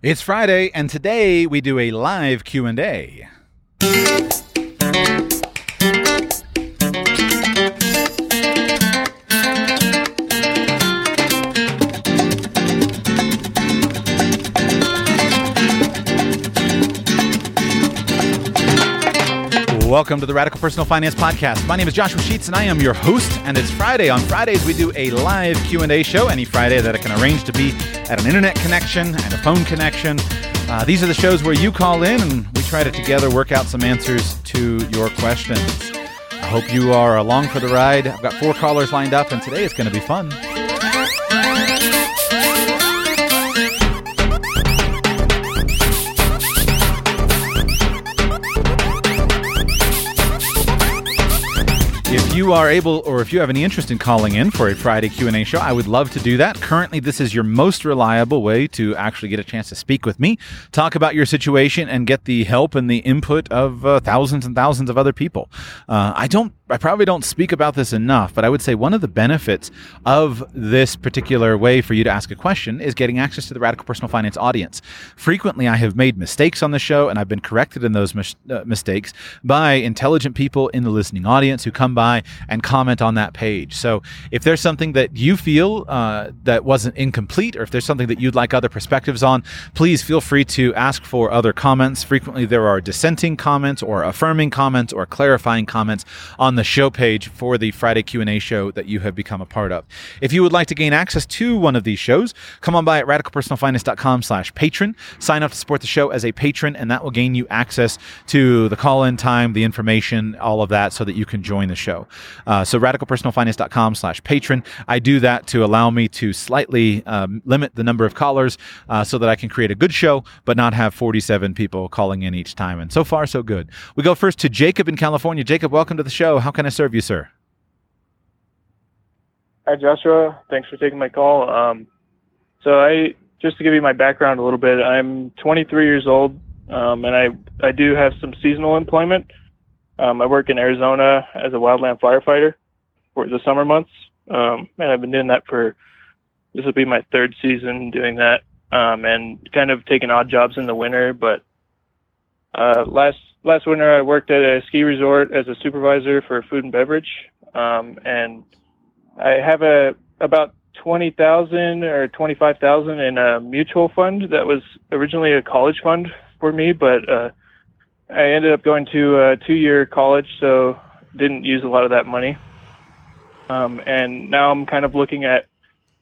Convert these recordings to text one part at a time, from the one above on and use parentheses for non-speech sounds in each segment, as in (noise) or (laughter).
It's Friday, and today we do a live Q&A. Welcome to the Radical Personal Finance Podcast. My name is Joshua Sheets, and I am your host. And it's Friday. On Fridays, we do a live Q and A show. Any Friday that I can arrange to be at an internet connection and a phone connection. Uh, these are the shows where you call in, and we try to together work out some answers to your questions. I hope you are along for the ride. I've got four callers lined up, and today it's going to be fun. If you are able, or if you have any interest in calling in for a Friday Q and A show, I would love to do that. Currently, this is your most reliable way to actually get a chance to speak with me, talk about your situation, and get the help and the input of uh, thousands and thousands of other people. Uh, I don't, I probably don't speak about this enough, but I would say one of the benefits of this particular way for you to ask a question is getting access to the Radical Personal Finance audience. Frequently, I have made mistakes on the show, and I've been corrected in those mis- uh, mistakes by intelligent people in the listening audience who come by and comment on that page. So if there's something that you feel uh, that wasn't incomplete, or if there's something that you'd like other perspectives on, please feel free to ask for other comments. Frequently, there are dissenting comments, or affirming comments, or clarifying comments on the show page for the Friday Q&A show that you have become a part of. If you would like to gain access to one of these shows, come on by at radicalpersonalfinance.com slash patron. Sign up to support the show as a patron, and that will gain you access to the call-in time, the information, all of that, so that you can join the show. Uh, so radicalpersonalfinance.com slash patron. I do that to allow me to slightly um, limit the number of callers uh, so that I can create a good show, but not have 47 people calling in each time. And so far, so good. We go first to Jacob in California. Jacob, welcome to the show. How can I serve you, sir? Hi, Joshua. Thanks for taking my call. Um, so I just to give you my background a little bit, I'm 23 years old, um, and I I do have some seasonal employment. Um, I work in Arizona as a wildland firefighter for the summer months, um, and I've been doing that for this will be my third season doing that, um, and kind of taking odd jobs in the winter. But uh, last last winter, I worked at a ski resort as a supervisor for food and beverage, um, and I have a about twenty thousand or twenty five thousand in a mutual fund that was originally a college fund for me, but uh, I ended up going to a two-year college, so didn't use a lot of that money. Um, and now I'm kind of looking at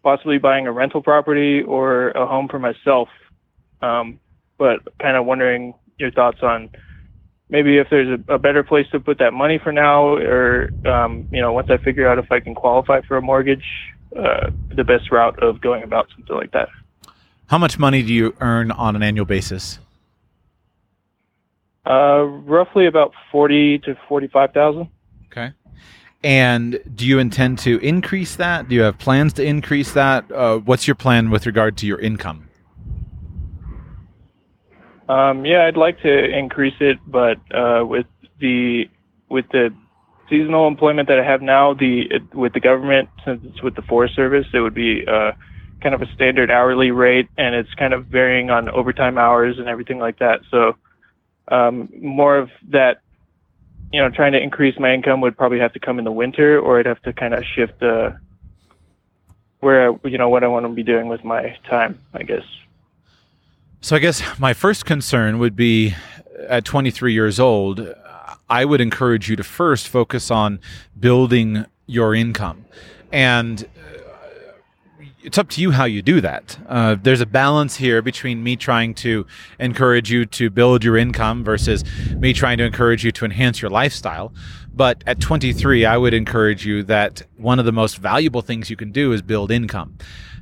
possibly buying a rental property or a home for myself. Um, but kind of wondering your thoughts on maybe if there's a, a, better place to put that money for now, or um, you know, once I figure out if I can qualify for a mortgage, uh, the best route of going about something like that. How much money do you earn on an annual basis? Uh, roughly about forty to forty-five thousand. Okay. And do you intend to increase that? Do you have plans to increase that? Uh, what's your plan with regard to your income? Um, yeah, I'd like to increase it, but uh, with the with the seasonal employment that I have now, the it, with the government, since it's with the Forest Service, it would be uh, kind of a standard hourly rate, and it's kind of varying on overtime hours and everything like that. So um, more of that, you know, trying to increase my income would probably have to come in the winter, or I'd have to kind of shift where you know what I want to be doing with my time, I guess. So I guess my first concern would be at 23 years old, I would encourage you to first focus on building your income. And it's up to you how you do that. Uh, there's a balance here between me trying to encourage you to build your income versus me trying to encourage you to enhance your lifestyle. But at 23, I would encourage you that one of the most valuable things you can do is build income.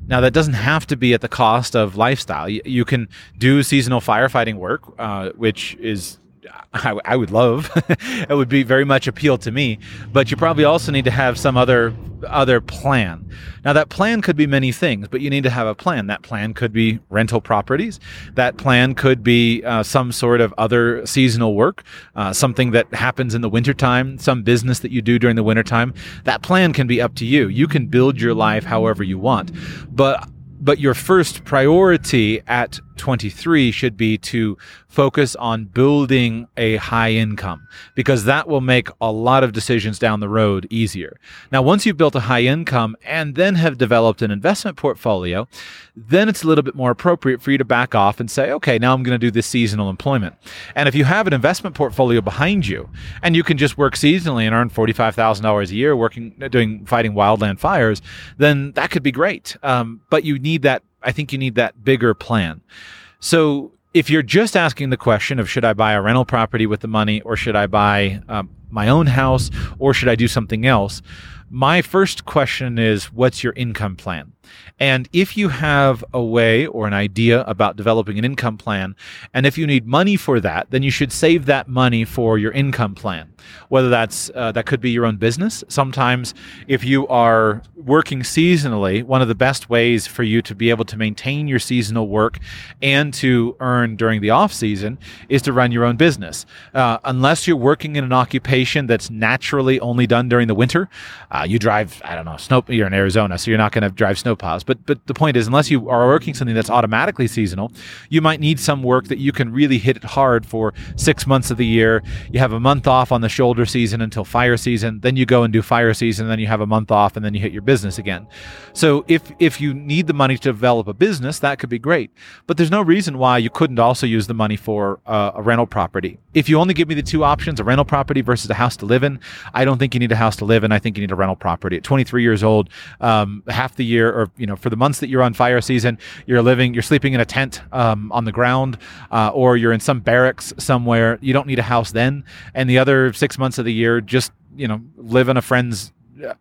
Now, that doesn't have to be at the cost of lifestyle. You, can do seasonal firefighting work, uh, which is I, I, would love. (laughs) it would be very much appeal to me. But you probably also need to have some other other plan. Now that plan could be many things, but you need to have a plan. That plan could be rental properties. That plan could be uh, some sort of other seasonal work, uh, something that happens in the wintertime, some business that you do during the wintertime. That plan can be up to you. You can build your life however you want. But but your first priority at 23 should be to focus on building a high income because that will make a lot of decisions down the road easier. Now, once you've built a high income and then have developed an investment portfolio, then it's a little bit more appropriate for you to back off and say, okay, now I'm going to do this seasonal employment. And if you have an investment portfolio behind you and you can just work seasonally and earn $45,000 a year working, doing, fighting wildland fires, then that could be great. Um, but you need that I think you need that bigger plan. So if you're just asking the question of should I buy a rental property with the money or should I buy um, my own house or should I do something else? My first question is what's your income plan? And if you have a way or an idea about developing an income plan, and if you need money for that, then you should save that money for your income plan. Whether that's uh, that could be your own business. Sometimes, if you are working seasonally, one of the best ways for you to be able to maintain your seasonal work and to earn during the off season is to run your own business. Uh, unless you're working in an occupation that's naturally only done during the winter, uh, you drive. I don't know. Snow. You're in Arizona, so you're not going to drive snow But but the point is, unless you are working something that's automatically seasonal, you might need some work that you can really hit it hard for six months of the year. You have a month off on the shoulder season until fire season. Then you go and do fire season. Then you have a month off, and then you hit your business again. So if if you need the money to develop a business, that could be great. But there's no reason why you couldn't also use the money for uh, a rental property. If you only give me the two options, a rental property versus a house to live in, I don't think you need a house to live in. I think you need a rental property. At 23 years old, um, half the year, or you know, for the months that you're on fire season, you're living, you're sleeping in a tent um, on the ground, uh, or you're in some barracks somewhere. You don't need a house then. And the other six months of the year, just you know, live in a friend's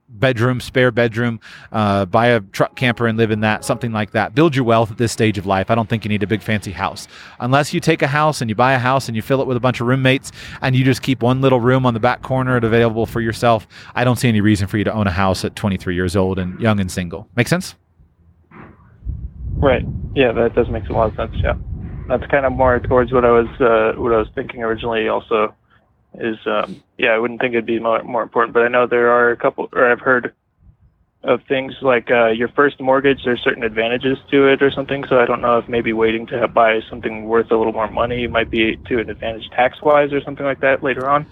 bedroom, spare bedroom, uh, buy a truck camper and live in that, something like that. Build your wealth at this stage of life. I don't think you need a big fancy house. Unless you take a house and you buy a house and you fill it with a bunch of roommates and you just keep one little room on the back corner available for yourself, I don't see any reason for you to own a house at 23 years old and young and single. Make sense? Right. Yeah, that does make a lot of sense. Yeah, that's kind of more towards what I was uh, what I was thinking originally. Also, is um, yeah, I wouldn't think it'd be more, more important, but I know there are a couple, or I've heard of things like uh, your first mortgage. There's certain advantages to it or something. So I don't know if maybe waiting to buy something worth a little more money might be to an advantage tax wise or something like that later on.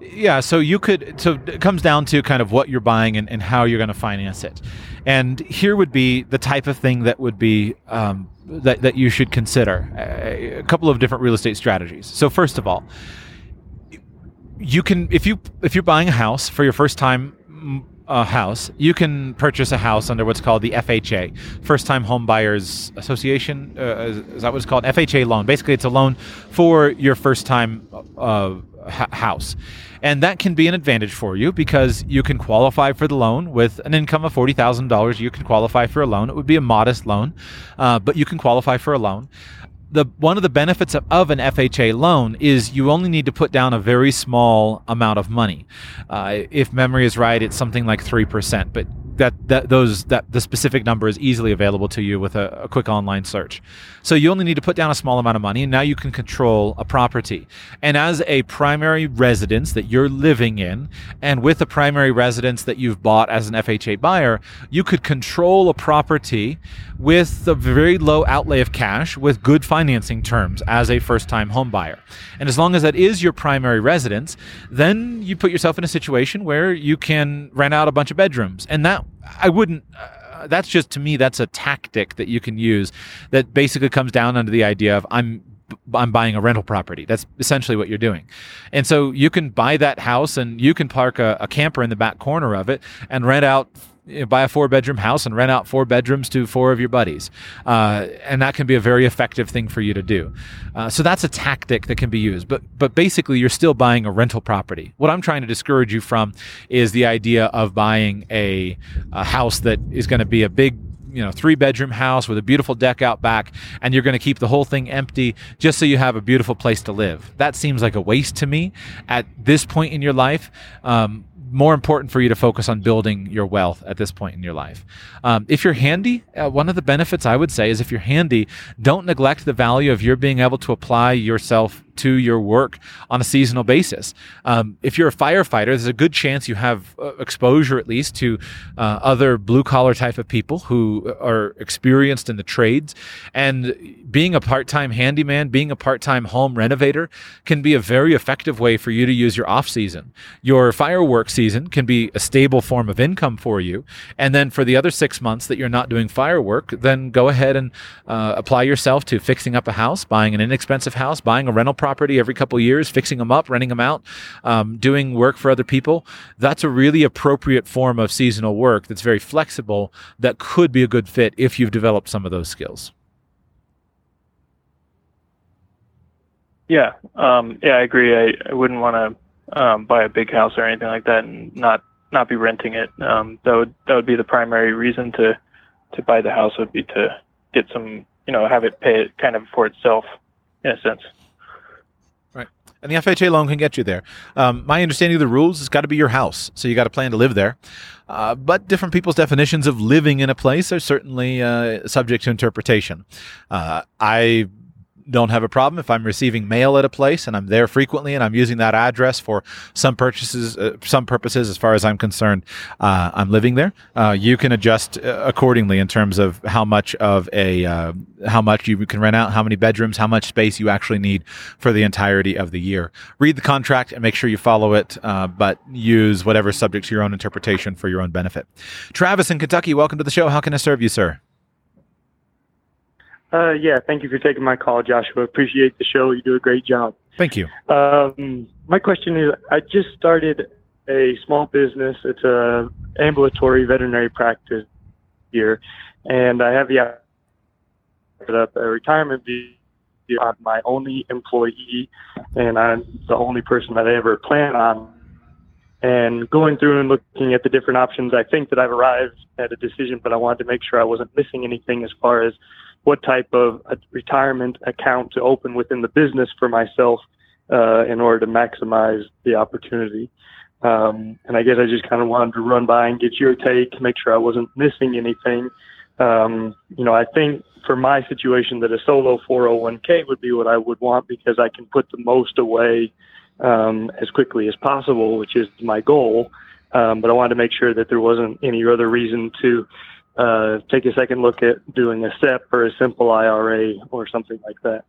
Yeah, so you could. So it comes down to kind of what you're buying and, and how you're going to finance it. And here would be the type of thing that would be um, that that you should consider. A, a couple of different real estate strategies. So first of all, you can if you if you're buying a house for your first time a house, you can purchase a house under what's called the FHA, First Time Home Buyers Association. Uh, is that what it's called? FHA loan. Basically, it's a loan for your first time uh, house. And that can be an advantage for you because you can qualify for the loan with an income of $40,000. You can qualify for a loan. It would be a modest loan, uh, but you can qualify for a loan. The, one of the benefits of, of, an FHA loan is you only need to put down a very small amount of money. Uh, if memory is right, it's something like 3%, but that that those that the specific number is easily available to you with a, a, quick online search. So you only need to put down a small amount of money, and now you can control a property. And as a primary residence that you're living in, and with a primary residence that you've bought as an FHA buyer, you could control a property with a very low outlay of cash with good financing terms as a first-time home buyer. And as long as that is your primary residence, then you put yourself in a situation where you can rent out a bunch of bedrooms, and that I wouldn't. Uh, that's just to me. That's a tactic that you can use. That basically comes down under the idea of I'm I'm buying a rental property. That's essentially what you're doing. And so you can buy that house and you can park a, a camper in the back corner of it and rent out you know, buy a four bedroom house and rent out four bedrooms to four of your buddies. Uh, and that can be a very effective thing for you to do. Uh, so that's a tactic that can be used. But, but basically, you're still buying a rental property. What I'm trying to discourage you from is the idea of buying a, a house that is going to be a big you know three bedroom house with a beautiful deck out back, and you're going to keep the whole thing empty just so you have a beautiful place to live. That seems like a waste to me at this point in your life. Um, more important for you to focus on building your wealth at this point in your life. Um, if you're handy, uh, one of the benefits I would say is if you're handy, don't neglect the value of your being able to apply yourself to your work on a seasonal basis. Um, if you're a firefighter, there's a good chance you have uh, exposure at least to uh, other blue collar type of people who are experienced in the trades. And being a part time handyman, being a part time home renovator can be a very effective way for you to use your off season. Your firework season can be a stable form of income for you. And then for the other six months that you're not doing firework, then go ahead and uh, apply yourself to fixing up a house, buying an inexpensive house, buying a rental property property every couple years, fixing them up, renting them out, um, doing work for other people. That's a really appropriate form of seasonal work that's very flexible that could be a good fit if you've developed some of those skills. Yeah, um, yeah, I agree. I, I wouldn't want to um, buy a big house or anything like that and not not be renting it. Um, that would that would be the primary reason to to buy the house would be to get some you know have it pay it kind of for itself in a sense and the FHA loan can get you there. Um, my understanding of the rules has got to be your house, so you got to plan to live there. Uh, but different people's definitions of living in a place are certainly uh, subject to interpretation. Uh, I don't have a problem if I'm receiving mail at a place and I'm there frequently and I'm using that address for some purchases, uh, some purposes. As far as I'm concerned, uh, I'm living there. Uh, you can adjust uh, accordingly in terms of how much of a uh, how much you can rent out, how many bedrooms, how much space you actually need for the entirety of the year. Read the contract and make sure you follow it, uh, but use whatever subject to your own interpretation for your own benefit. Travis in Kentucky, welcome to the show. How can I serve you, sir? Uh, yeah, thank you for taking my call, Joshua. Appreciate the show. You do a great job. Thank you. Um, my question is, I just started a small business. It's a ambulatory veterinary practice here, and I have the set up a retirement visa. I'm my only employee, and I'm the only person that I ever plan on. And going through and looking at the different options, I think that I've arrived at a decision, but I wanted to make sure I wasn't missing anything as far as what type of retirement account to open within the business for myself uh, in order to maximize the opportunity. Um, and I guess I just kind of wanted to run by and get your take, make sure I wasn't missing anything. Um, you know, I think for my situation that a solo 401k would be what I would want because I can put the most away um, as quickly as possible, which is my goal. Um, but I wanted to make sure that there wasn't any other reason to uh, take a second look at doing a SEP or a simple IRA or something like that.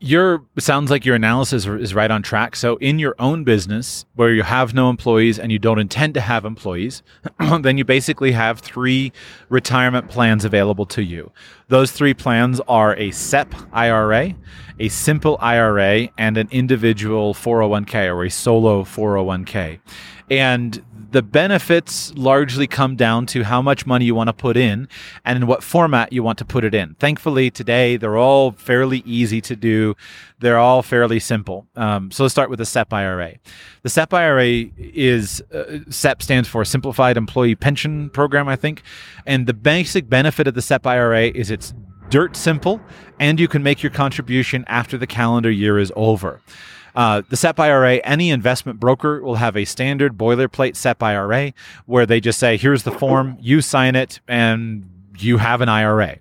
Your sounds like your analysis is right on track. So, in your own business where you have no employees and you don't intend to have employees, (clears throat) then you basically have three retirement plans available to you. Those three plans are a SEP IRA, a simple IRA, and an individual 401k or a solo 401k. And the benefits largely come down to how much money you want to put in and in what format you want to put it in. Thankfully, today they're all fairly easy to do. They're all fairly simple. Um, so let's start with the SEP IRA. The SEP IRA is uh, SEP stands for Simplified Employee Pension Program, I think. And the basic benefit of the SEP IRA is it's dirt simple and you can make your contribution after the calendar year is over. Uh, the SEP IRA, any investment broker will have a standard boilerplate SEP IRA where they just say, here's the form, you sign it, and you have an IRA.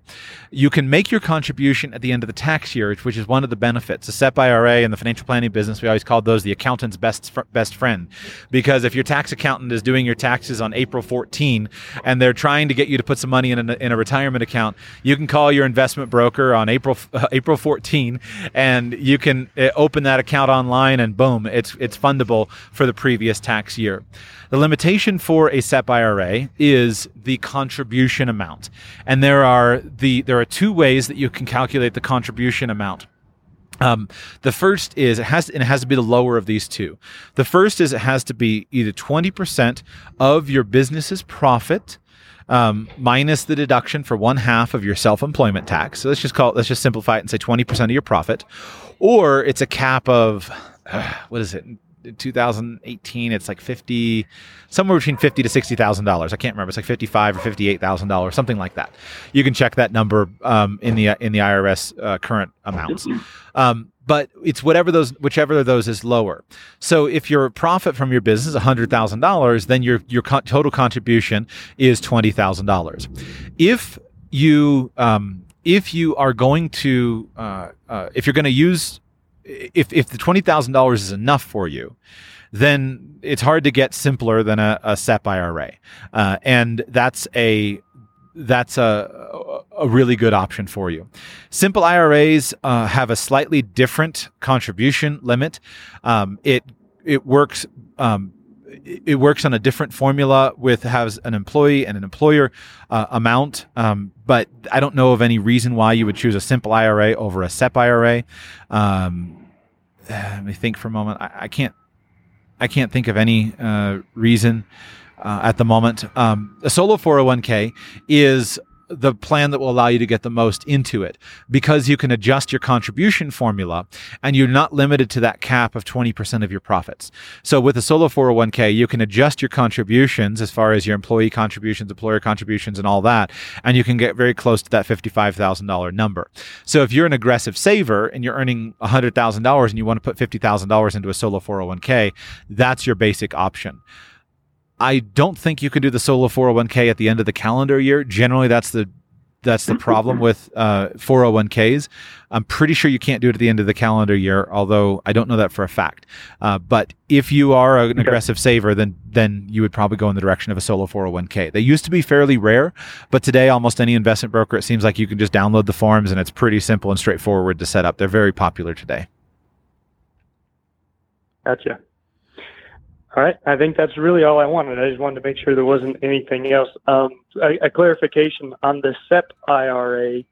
You can make your contribution at the end of the tax year, which is one of the benefits. A SEP IRA in the financial planning business, we always called those the accountant's best fr- best friend, because if your tax accountant is doing your taxes on April 14 and they're trying to get you to put some money in a, in a retirement account, you can call your investment broker on April uh, (laughs) April 14, and you can uh, open that account online, and boom, it's it's fundable for the previous tax year. The limitation for a SEP IRA is the contribution amount. And there are the there are two ways that you can calculate the contribution amount. Um, the first is it has and it has to be the lower of these two. The first is it has to be either 20% of your business's profit um, minus the deduction for one half of your self-employment tax. So let's just call it, let's just simplify it and say 20% of your profit, or it's a cap of uh, what is it? 2018 it's like 50 somewhere between 50 to 60 thousand dollars. I can't remember. It's like 55 or 58 thousand dollars something like that. You can check that number um, in the in the irs uh, current amounts. Um, but it's whatever those whichever of those is lower. So if your profit from your business is $100000 then your your co- total contribution is $20000 if you um, if you are going to uh, uh, if you're going to use if if the twenty thousand dollars is enough for you, then it's hard to get simpler than a, a SEP IRA, uh, and that's a that's a a really good option for you. Simple IRAs uh, have a slightly different contribution limit. Um, it it works. Um, it works on a different formula with has an employee and an employer uh, amount, um, but I don't know of any reason why you would choose a simple IRA over a SEP IRA. Um, let me think for a moment. I, I can't. I can't think of any uh, reason uh, at the moment. Um, a solo 401k is the plan that will allow you to get the most into it because you can adjust your contribution formula and you're not limited to that cap of 20% of your profits. So with a solo 401k, you can adjust your contributions as far as your employee contributions, employer contributions, and all that, and you can get very close to that $55,000 number. So if you're an aggressive saver and you're earning $100,000 and you want to put $50,000 into a solo 401k, that's your basic option. I don't think you can do the solo 401k at the end of the calendar year. Generally, that's the that's the problem with uh, 401ks. I'm pretty sure you can't do it at the end of the calendar year, although I don't know that for a fact. Uh, but if you are an aggressive saver, then then you would probably go in the direction of a solo 401k. They used to be fairly rare, but today almost any investment broker, it seems like you can just download the forms and it's pretty simple and straightforward to set up. They're very popular today. Gotcha. All right. I think that's really all I wanted. I just wanted to make sure there wasn't anything else. Um, a, a, clarification on the SEP IRA.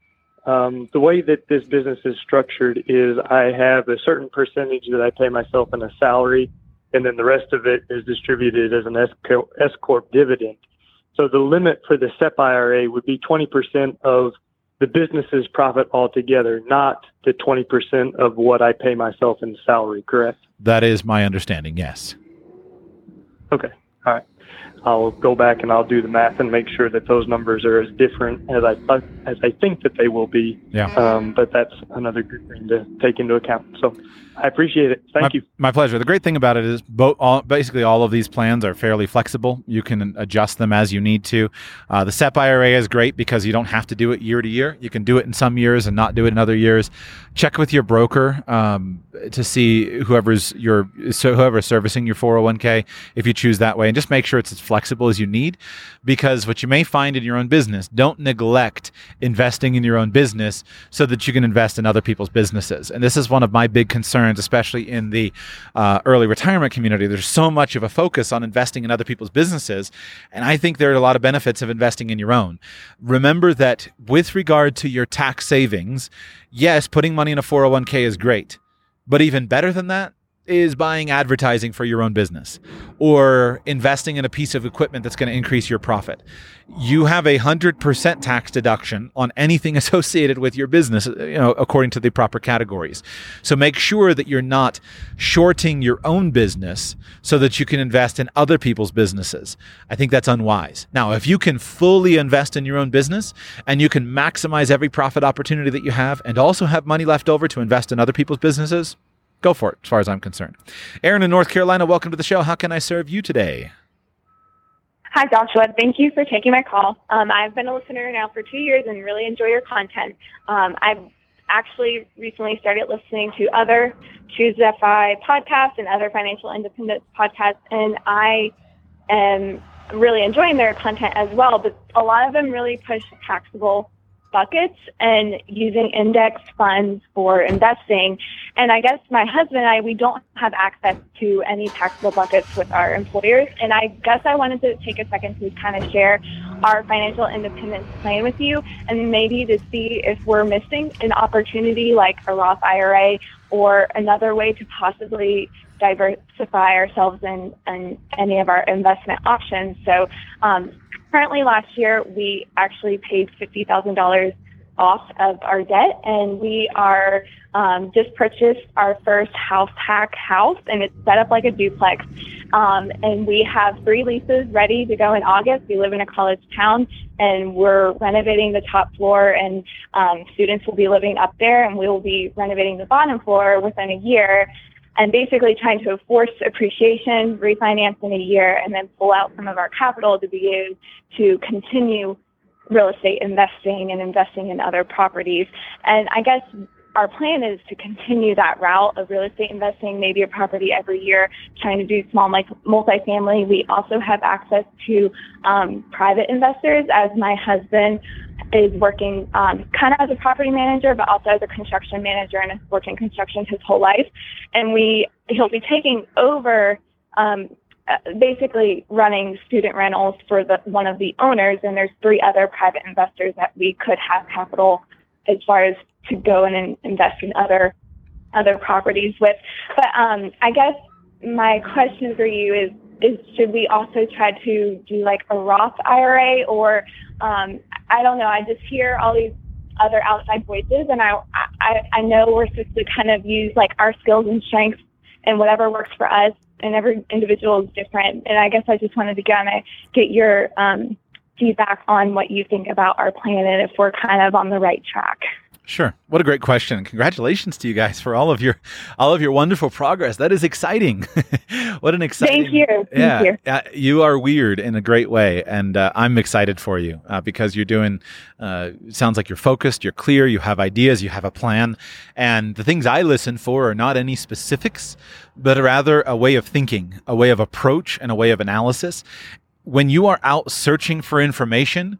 Um, the way that this business is structured is I have a certain percentage that I pay myself in a salary, and then the rest of it is distributed as an S corp dividend. So the limit for the SEP IRA would be 20% of the business's profit altogether, not the 20% of what I pay myself in salary. Correct? That is my understanding. Yes. Okay. All right. I'll go back and I'll do the math and make sure that those numbers are as different as I as I think that they will be. Yeah. Um, but that's another good thing to take into account. So I appreciate it. Thank my, you. My pleasure. The great thing about it is both all, basically all of these plans are fairly flexible. You can adjust them as you need to. Uh, the SEP IRA is great because you don't have to do it year to year. You can do it in some years and not do it in other years. Check with your broker um, to see whoever's your so whoever's servicing your 401k if you choose that way, and just make sure it's as flexible as you need. Because what you may find in your own business, don't neglect investing in your own business so that you can invest in other people's businesses. And this is one of my big concerns especially in the uh, early retirement community. There's so much of a focus on investing in other people's businesses. And I think there are a lot of benefits of investing in your own. Remember that with regard to your tax savings, yes, putting money in a 401k is great. But even better than that is buying advertising for your own business or investing in a piece of equipment that's going to increase your profit. You have a 100% tax deduction on anything (laughs) associated with your business, uh, you know, according to the proper categories. So make sure that you're not shorting your own business so that you can invest in other people's businesses. I think that's unwise. Now, if you can fully invest in your own business and you can maximize every profit opportunity that you have and also have money left over to invest in other people's businesses, go for it, as far as I'm concerned. Aaron in North Carolina, welcome to the show. How can I serve you today? Hi, Joshua. Thank you for taking my call. Um, I've been a listener now for two years and really enjoy your content. Um, I've actually recently started listening to other Choose FI podcasts and other financial independence podcasts, and I am really enjoying their content as well. But a lot of them really push taxable buckets and using index funds for investing. And I guess my husband and I, we don't have access to any taxable buckets with our employers. And I guess I wanted to take a second to kind of share our financial independence plan with you and maybe to see if we're missing an opportunity like a Roth IRA or another way to possibly diversify ourselves in, in any of our investment options. So um, currently last year we actually paid $50,000 off of our debt, and we are um, just purchased our first house hack house, and it's set up like a duplex. Um, and we have three leases ready to go in August. We live in a college town, and we're renovating the top floor, and um, students will be living up there, and we will be renovating the bottom floor within a year. And basically trying to force appreciation, refinance in a year, and then pull out some of our capital to be used to continue real estate investing and investing in other properties. And I guess our plan is to continue that route of real estate investing, maybe a property every year, trying to do small multifamily. We also have access to um, private investors as my husband is working um, kind of as a property manager, but also as a construction manager and has worked in construction his whole life. And we he'll be taking over um, uh, basically running student rentals for the one of the owners, and there's three other private investors that we could have capital as far as to go and invest in other other properties with. But um, I guess my question for you is is should we also try to do like a Roth IRA or um, I don't know. I just hear all these other outside voices, and I, I I know we're supposed to kind of use like our skills and strengths and whatever works for us, and every individual is different. And I guess I just wanted to kind of get your um, feedback on what you think about our plan and if we're kind of on the right track. Sure. What a great question. Congratulations to you guys for all of your all of your wonderful progress. That is exciting. (laughs) what an exciting Thank you. Yeah. Thank you. Uh, you are weird in a great way and uh, I'm excited for you uh, because you're doing uh, sounds like you're focused, you're clear, you have ideas, you have a plan. And the things I listen for are not any specifics, but rather a way of thinking, a way of approach and a way of analysis. When you are out searching for information,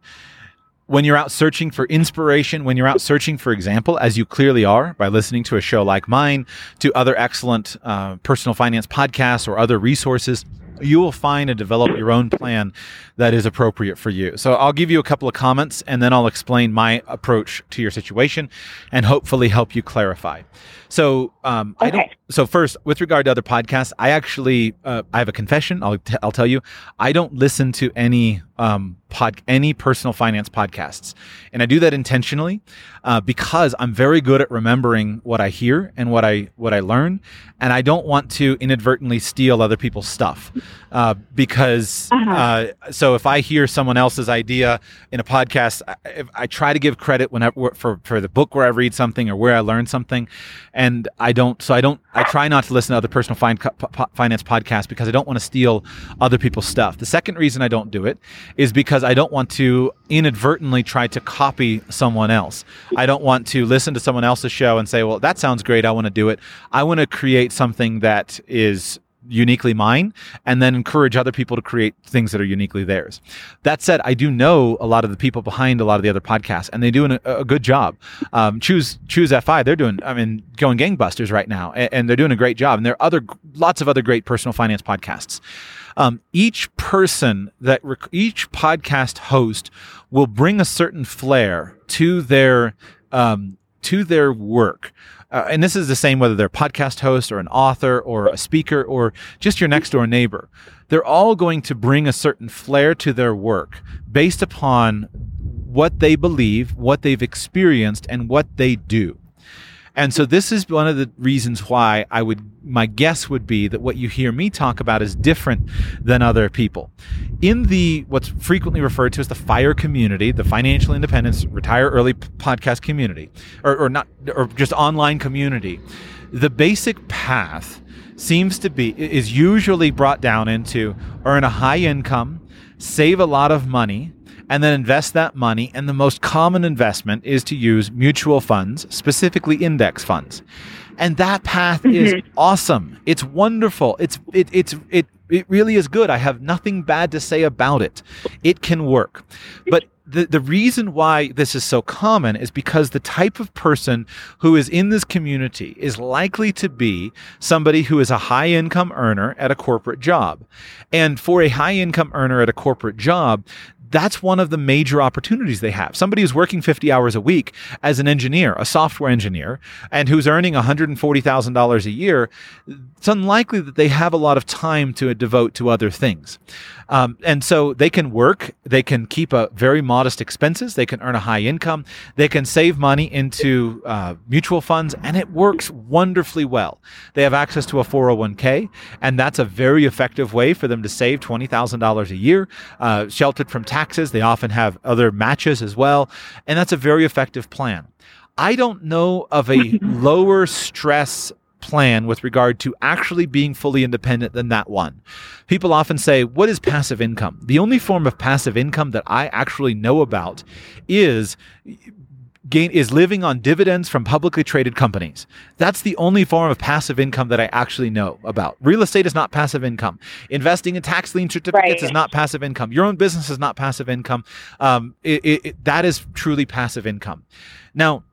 when you're out searching for inspiration, when you're out searching for example, as you clearly are by listening to a show like mine, to other excellent uh, personal finance podcasts or other resources, you will find and develop your own plan that is appropriate for you. So I'll give you a couple of comments and then I'll explain my approach to your situation and hopefully help you clarify. So um, okay. I don't. So first, with regard to other podcasts, I actually uh, I have a confession. I'll t- I'll tell you, I don't listen to any um, pod any personal finance podcasts, and I do that intentionally uh, because I'm very good at remembering what I hear and what I what I learn, and I don't want to inadvertently steal other people's stuff uh, because Uh-huh. uh, so if I hear someone else's idea in a podcast, I, if I try to give credit whenever for for the book where I read something or where I learn something, and I don't. So I don't. I try not to listen to other personal fin- po- finance podcasts because I don't want to steal other people's stuff. The second reason I don't do it is because I don't want to inadvertently try to copy someone else. I don't want to listen to someone else's show and say, "Well, that sounds great. I want to do it." I want to create something that is uniquely mine and then encourage other people to create things that are uniquely theirs. That said, I do know a lot of the people behind a lot of the other podcasts and they do an, a, a good job. Um, choose choose FI, they're doing I mean going gangbusters right now and, and they're doing a great job and there are other lots of other great personal finance podcasts. Um, each person that rec- each podcast host will bring a certain flair to their um, to their work. Uh, and this is the same whether they're a podcast host or an author or a speaker or just your next door neighbor. They're all going to bring a certain flair to their work based upon what they believe, what they've experienced, and what they do. And so this is one of the reasons why I would my guess would be that what you hear me talk about is different than other people. In the what's frequently referred to as the FIRE community, the financial independence retire early podcast community, or, or not or just online community, the basic path seems to be is usually brought down into earn a high income, save a lot of money, and then invest that money. And the most common investment is to use mutual funds, specifically index funds. And that path is mm-hmm. awesome. It's wonderful. It's it, it's it it really is good. I have nothing bad to say about it. It can work. But the, the reason why this is so common is because the type of person who is in this community is likely to be somebody who is a high income earner at a corporate job. And for a high income earner at a corporate job, that's one of the major opportunities they have. Somebody who's working 50 hours a week as an engineer, a software engineer, and who's earning $140,000 a year, it's unlikely that they have a lot of time to devote to other things. Um, and so they can work, they can keep a very modest expenses, they can earn a high income, they can save money into uh, mutual funds, and it works wonderfully well. They have access to a 401k, and that's a very effective way for them to save $20,000 a year, uh, sheltered from taxes. They often have other matches as well, and that's a very effective plan. I don't know of a (laughs) lower stress plan with regard to actually being fully independent than that one. People often say, What is passive income? The only form of passive income that I actually know about is gain is living on dividends from publicly traded companies. That's the only form of passive income that I actually know about. Real estate is not passive income. Investing in tax lien certificates right. is not passive income. Your own business is not passive income. Um, it, it, it, that is truly passive income. Now,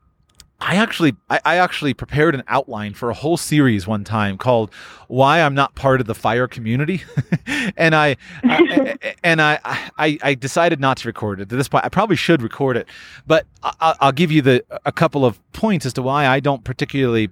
I actually I, I, actually prepared an outline for a whole series one time called "Why I'm Not Part of the Fire Community," (laughs) and I, I and I, I, I decided not to record it. At this point, I probably should record it, but I, will give you the a couple of points as to why I don't particularly.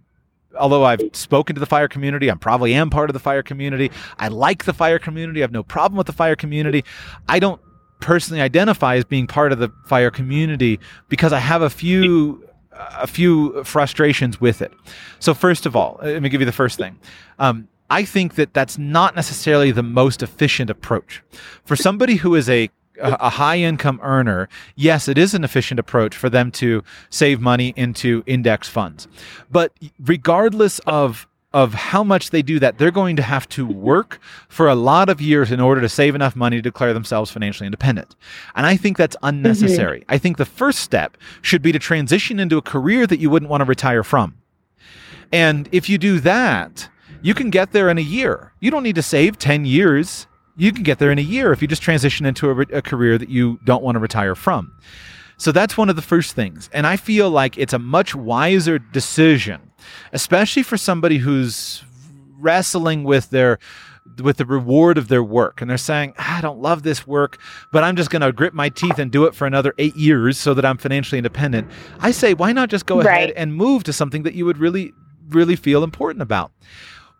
Although I've spoken to the fire community, I probably am part of the fire community. I like the fire community. I have no problem with the fire community. I don't personally identify as being part of the fire community because I have a few a few frustrations with it. So, first of all, let me give you the first thing. Um, I think that that's not necessarily the most efficient approach. For somebody who is a a high income earner, yes, it is an efficient approach for them to save money into index funds. But regardless of of how much they do that, they're going to have to work for a lot of years in order to save enough money to declare themselves financially independent. And I think that's unnecessary. Mm-hmm. I think the first step should be to transition into a career that you wouldn't want to retire from. And if you do that, you can get there in a year. You don't need to save 10 years. You can get there in a year if you just transition into a, a career that you don't want to retire from. So that's one of the first things. And I feel like it's a much wiser decision especially for somebody who's wrestling with their with the reward of their work. And they're saying ah, i don't love this work but i'm just going to grit my teeth and do it for another eight years so that i'm financially independent. I say why not just go right. ahead and move to something that you would really really feel important about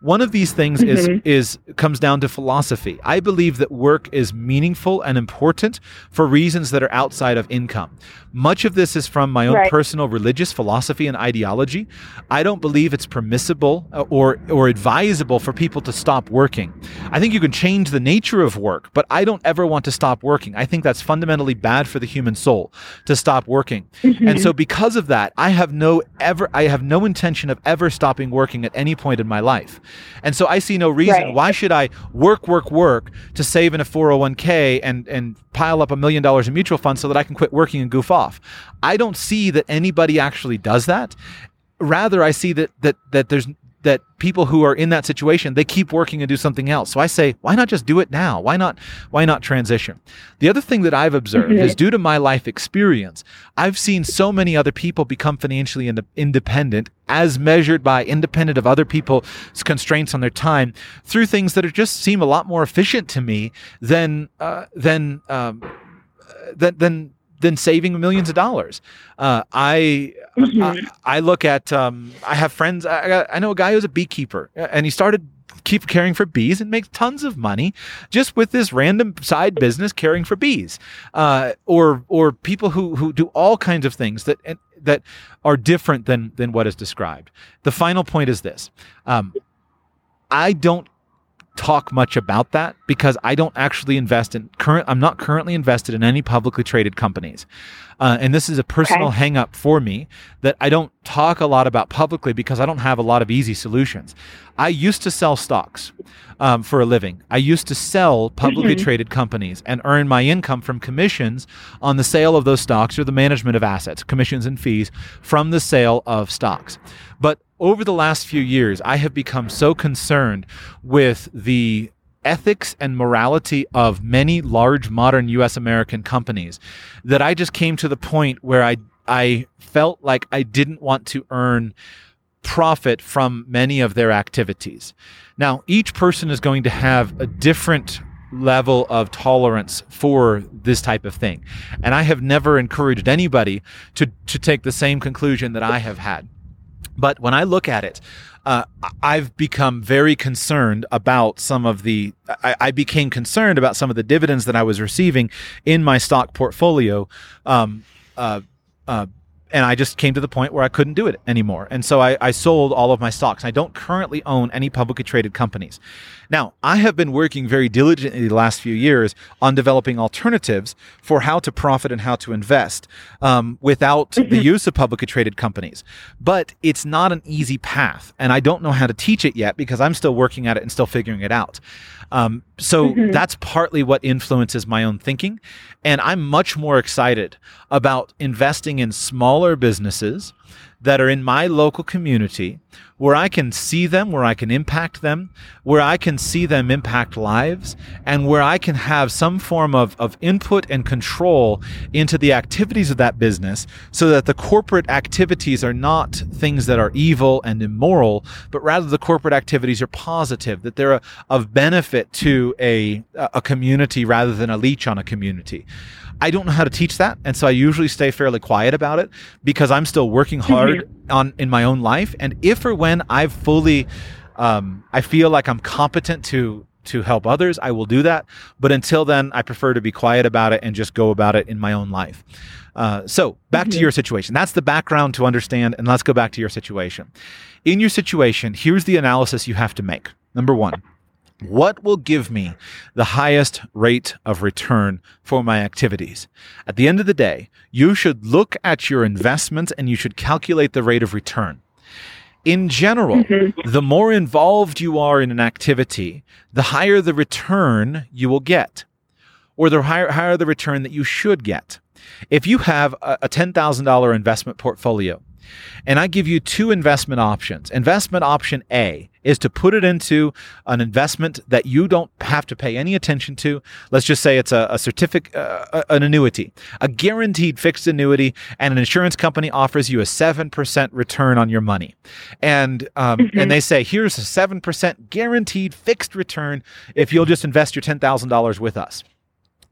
one of these things mm-hmm. is is comes down to philosophy. I believe that work is meaningful and important for reasons that are outside of income. Much of this is from my own right. personal religious philosophy and ideology. I don't believe it's permissible uh, or or advisable for people to stop working. I think you can change the nature of work, but I don't ever want to stop working. I think that's fundamentally bad for the human soul to stop working. Mm-hmm. And so because of that, I have no ever I have no intention of ever stopping working at any point in my life. And so I see no reason right. why should I work, work, work to save in a 401k and, and pile up a million dollars in mutual funds so that I can quit working and goof off. I don't see that anybody actually does that. Rather, I see that that that there's that people who are in that situation they keep working and do something else. So i say why not just do it now? Why not why not transition? The other thing that i've observed mm-hmm. is due to my life experience i've seen so many other people become financially ind- independent as measured by independent of other people's constraints on their time through things that are just seem a lot more efficient to me than uh, than um, than, than than saving millions of dollars. Uh, I, mm-hmm. I, I look at um, I have friends. I, I know a guy who's a beekeeper, and he started keep caring for bees and makes tons of money just with this random side business caring for bees. Uh, or or people who who do all kinds of things that that are different than than what is described. The final point is this. Um, I don't talk much about that because I don't actually invest in current. I'm not currently invested in any publicly traded companies, uh, and this is a personal okay. hangup for me that I don't talk a lot about publicly because I don't have a lot of easy solutions. I used to sell stocks um, for a living. I used to sell publicly mm-hmm. traded companies and earn my income from commissions on the sale of those stocks or the management of assets, commissions and fees from the sale of stocks. But over the last few years, I have become so concerned with the ethics and morality of many large modern US American companies that I just came to the point where I I felt like I didn't want to earn profit from many of their activities. Now, each person is going to have a different level of tolerance for this type of thing. And I have never encouraged anybody to, to take the same conclusion that I have had. But when I look at it, uh, I've become very concerned about some of the. I, I, became concerned about some of the dividends that I was receiving in my stock portfolio. Um, uh, uh, and I just came to the point where I couldn't do it anymore. And so I, I, sold all of my stocks. I don't currently own any publicly traded companies. Now, I have been working very diligently the last few years on developing alternatives for how to profit and how to invest um, without the (laughs) use of publicly traded companies. But it's not an easy path. And I don't know how to teach it yet because I'm still working at it and still figuring it out. Um, so mm-hmm. that's partly what influences my own thinking. And I'm much more excited about investing in smaller businesses that are in my local community where I can see them, where I can impact them, where I can see them impact lives, and where I can have some form of, of input and control into the activities of that business so that the corporate activities are not things that are evil and immoral, but rather the corporate activities are positive, that they're a, of benefit to a, a community rather than a leech on a community. I don't know how to teach that, and so I usually stay fairly quiet about it because I'm still working (laughs) hard mm-hmm. On in my own life. And if or when I've fully, um, I feel like I'm competent to to help others, I will do that. But until then, I prefer to be quiet about it and just go about it in my own life. Uh, so back mm-hmm. to your situation. That's the background to understand, and let's go back to your situation. In your situation, here's the analysis you have to make. Number one. What will give me the highest rate of return for my activities? At the end of the day, you should look at your investments and you should calculate the rate of return. In general, mm-hmm. the more involved you are in an activity, the higher the return you will get, or the higher, higher the return that you should get. If you have a, a $10,000 investment portfolio and I give you two investment options. Investment option A is to put it into an investment that you don't have to pay any attention to. Let's just say it's a, a certificate, uh, an annuity, a guaranteed fixed annuity, and an insurance company offers you a 7% return on your money. And, um, mm-hmm. and they say, here's a 7% guaranteed fixed return if you'll just invest your $10,000 with us.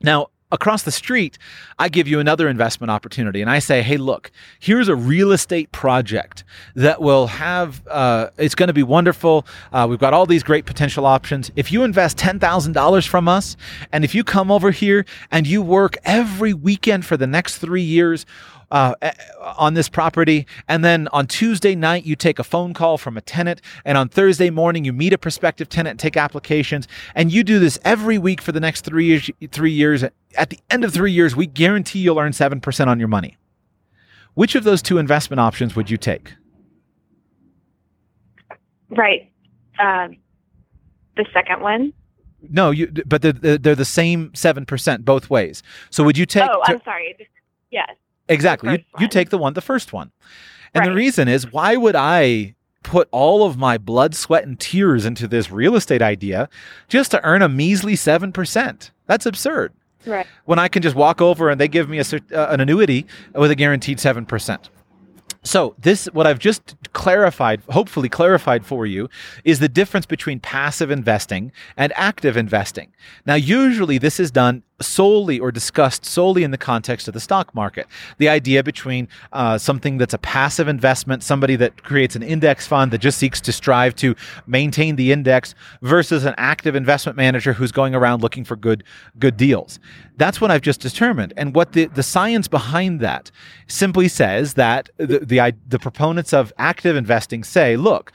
Now, across the street, I give you another investment opportunity and I say, hey, look, here's a real estate project that will have, uh, it's going to be wonderful. Uh, we've got all these great potential options. If you invest $10,000 from us, and if you come over here and you work every weekend for the next three years, uh, on this property. And then on Tuesday night, you take a phone call from a tenant. And on Thursday morning, you meet a prospective tenant and take applications. And you do this every week for the next three years. Three years. At the end of three years, we guarantee you'll earn 7% on your money. Which of those two investment options would you take? Right. Um, the second one. No, you. But they're, they're the same seven percent both ways. So would you take? Oh, I'm sorry. Yes. Exactly. You, you take the one, the first one. And right. the reason is why would I put all of my blood, sweat, and tears into this real estate idea just to earn a measly 7%? That's absurd. Right. When I can just walk over and they give me a, uh, an annuity with a guaranteed 7%. So, this, what I've just clarified, hopefully clarified for you, is the difference between passive investing and active investing. Now, usually this is done solely or discussed solely in the context of the stock market. The idea between uh, something that's a passive investment, somebody that creates an index fund that just seeks to strive to maintain the index, versus an active investment manager who's going around looking for good good deals. That's what I've just determined. And what the, the science behind that simply says that the, the, the proponents of active investing say, look,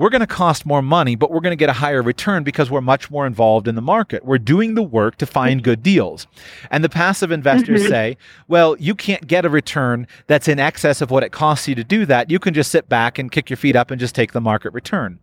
we're going to cost more money, but we're going to get a higher return because we're much more involved in the market. We're doing the work to find good deals. And the passive investors mm-hmm. say, well, you can't get a return that's in excess of what it costs you to do that. You can just sit back and kick your feet up and just take the market return.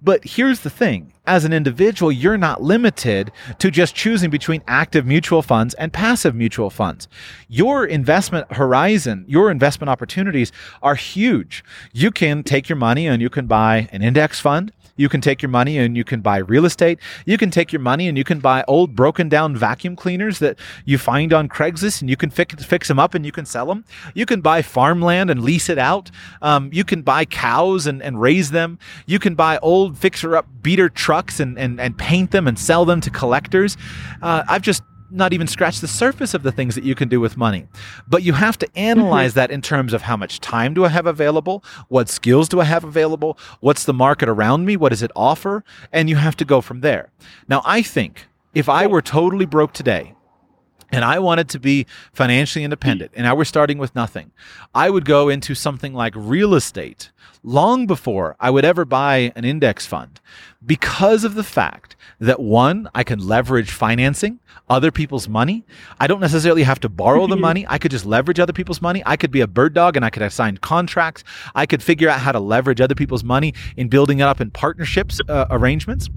But here's the thing as an individual, you're not limited to just choosing between active mutual funds and passive mutual funds. Your investment horizon, your investment opportunities are huge. You can take your money and you can buy an index fund. You can take your money and you can buy real estate. You can take your money and you can buy old broken down vacuum cleaners that you find on Craigslist and you can fix, fix them up and you can sell them. You can buy farmland and lease it out. Um, you can buy cows and, and raise them. You can buy old fixer up beater trucks and, and, and paint them and sell them to collectors. Uh, I've just not even scratch the surface of the things that you can do with money. But you have to analyze mm-hmm. that in terms of how much time do I have available? What skills do I have available? What's the market around me? What does it offer? And you have to go from there. Now, I think if I were totally broke today, and I wanted to be financially independent, and I were starting with nothing, I would go into something like real estate long before I would ever buy an index fund because of the fact that one, I can leverage financing, other people's money. I don't necessarily have to borrow the (laughs) money. I could just leverage other people's money. I could be a bird dog and I could assign contracts. I could figure out how to leverage other people's money in building it up in partnerships uh, arrangements.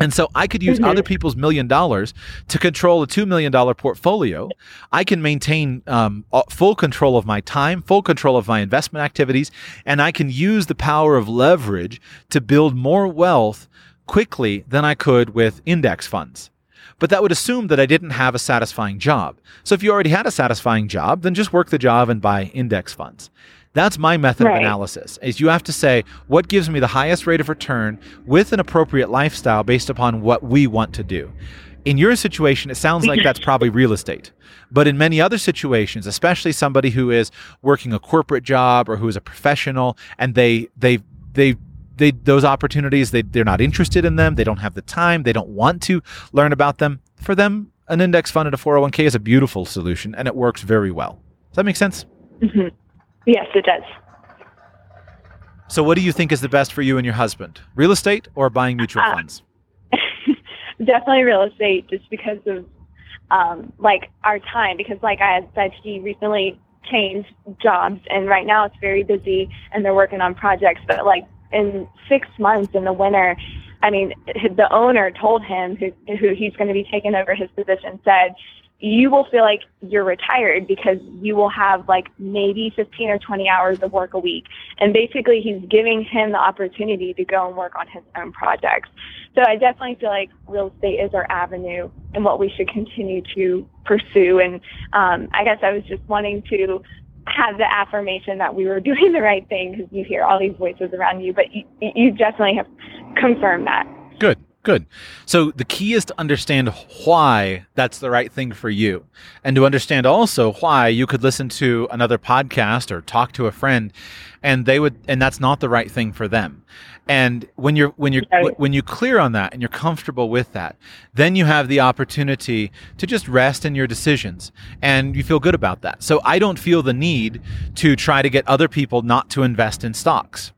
And so I could use mm-hmm. other people's million dollars to control a $2 million portfolio. I can maintain um, full control of my time, full control of my investment activities, and I can use the power of leverage to build more wealth quickly than I could with index funds. But that would assume that I didn't have a satisfying job. So if you already had a satisfying job, then just work the job and buy index funds. That's my method right. of analysis. Is you have to say what gives me the highest rate of return with an appropriate lifestyle based upon what we want to do. In your situation, it sounds like that's (laughs) probably real estate. But in many other situations, especially somebody who is working a corporate job or who is a professional and they they they they those opportunities they they're not interested in them, they don't have the time, they don't want to learn about them. For them, an index fund and a 401k is a beautiful solution and it works very well. Does that make sense? Mm-hmm. Yes, it does. So, what do you think is the best for you and your husband? Real estate or buying mutual uh, funds? (laughs) definitely real estate, just because of um, like our time. Because, like I had said, he recently changed jobs, and right now it's very busy, and they're working on projects. But like in six months in the winter, I mean, the owner told him who who he's going to be taking over his position said you will feel like you're retired because you will have like maybe 15 or 20 hours of work a week. And basically, he's giving him the opportunity to go and work on his own projects. So I definitely feel like real estate is our avenue and what we should continue to pursue. And um, I guess I was just wanting to have the affirmation that we were (laughs) doing the right thing because you hear all these voices around you, but you, you definitely have confirmed that. Good. Good. So the key is to understand why that's the right thing for you. And to understand also why you could listen to another podcast or talk to a friend and they would and that's not the right thing for them. And when you're when you're when you clear on that and you're comfortable with that, then you have the opportunity to just rest in your decisions and you feel good about that. So I don't feel the need to try to get other people not to invest in stocks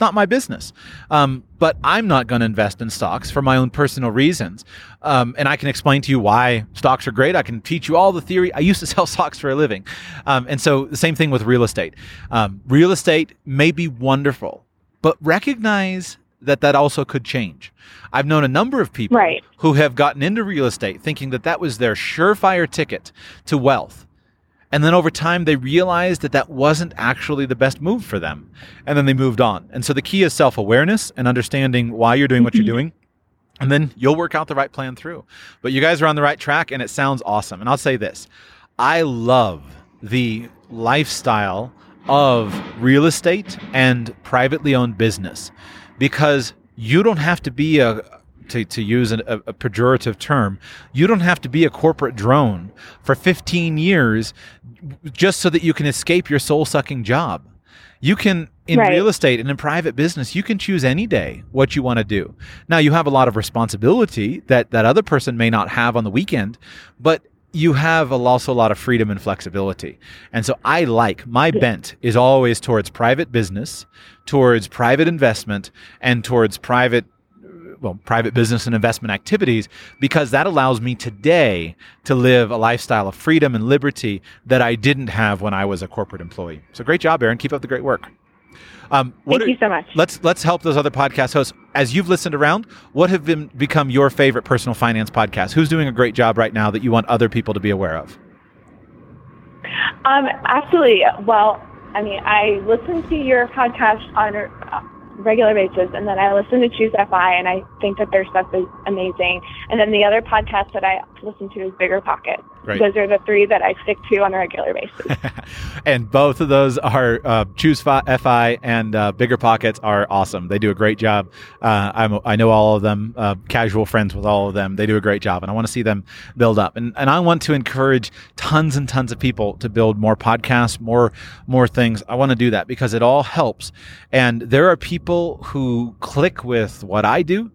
not my business. Um, but I'm not going to invest in stocks for my own personal reasons. Um, and I can explain to you why stocks are great. I can teach you all the theory. I used to (laughs) sell stocks for a living. Um, and so the same thing with real estate. Um, real estate may be wonderful, but recognize that that also could change. I've known a number of people right. who have gotten into real estate thinking that that was their surefire ticket to wealth and then over time, they realized that that wasn't actually the best move for them. And then they moved on. And so the key is self awareness and understanding why you're doing what you're doing. And then you'll work out the right plan through. But you guys are on the right track and it sounds awesome. And I'll say this I love the lifestyle of real estate and privately owned business because you don't have to be a, to, to use a, a, pejorative term, you don't have to be a corporate drone for 15 years just so that you can escape your soul sucking job. You can, in right. real estate and in private business, you can choose any day what you want to do. Now, you have a lot of responsibility that that other person may not have on the weekend, but you have also a lot of freedom and flexibility. And so I like my bent is always towards private business, towards private investment, and towards private well, private business and investment activities because that allows me today to live a lifestyle of freedom and liberty that I didn't have when I was a corporate employee. So great job, Aaron. Keep up the great work. Um, Thank are, you so much. Let's let's help those other podcast hosts. As you've listened around, what have been become your favorite personal finance podcast? Who's doing a great job right now that you want other people to be aware of? Um, absolutely. Well, I mean, I listen to your podcast on regular basis. And then I listen to Choose FI, and I think that their stuff is amazing. And then the other podcast that I listen to is Bigger Pocket. Right. Those are the three that I stick to on a regular basis. (laughs) and both of those are uh, Choose FI and uh, Bigger Pockets are awesome. They do a great job. Uh, I'm, I know all of them, uh, casual friends with all of them. They do a great job, and I want to see them build up. And, and I want to encourage tons and tons of people to build more podcasts, more more things. I want to do that because it all helps. And there are people who click with what I do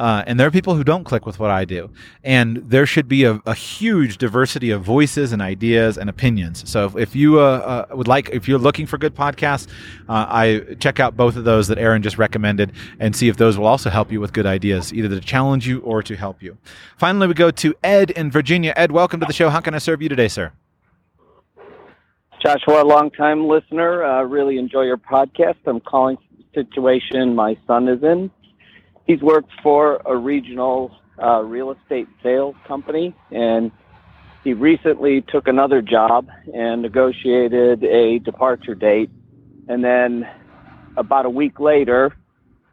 uh, and there are people who don't click with what I do. And there should be a, a huge diversity of voices and ideas and opinions. So if, if you uh, uh, would like, if you're looking for good podcasts, uh, I check out both of those that Aaron just recommended and see if those will also help you with good ideas, either to challenge you or to help you. Finally, we go to Ed in Virginia. Ed, welcome to the show. How can I serve you today, sir? Joshua, long-time listener. Uh, really enjoy your podcast. I'm calling situation my son is in he's worked for a regional uh, real estate sales company, and he recently took another job and negotiated a departure date. And then about a week later,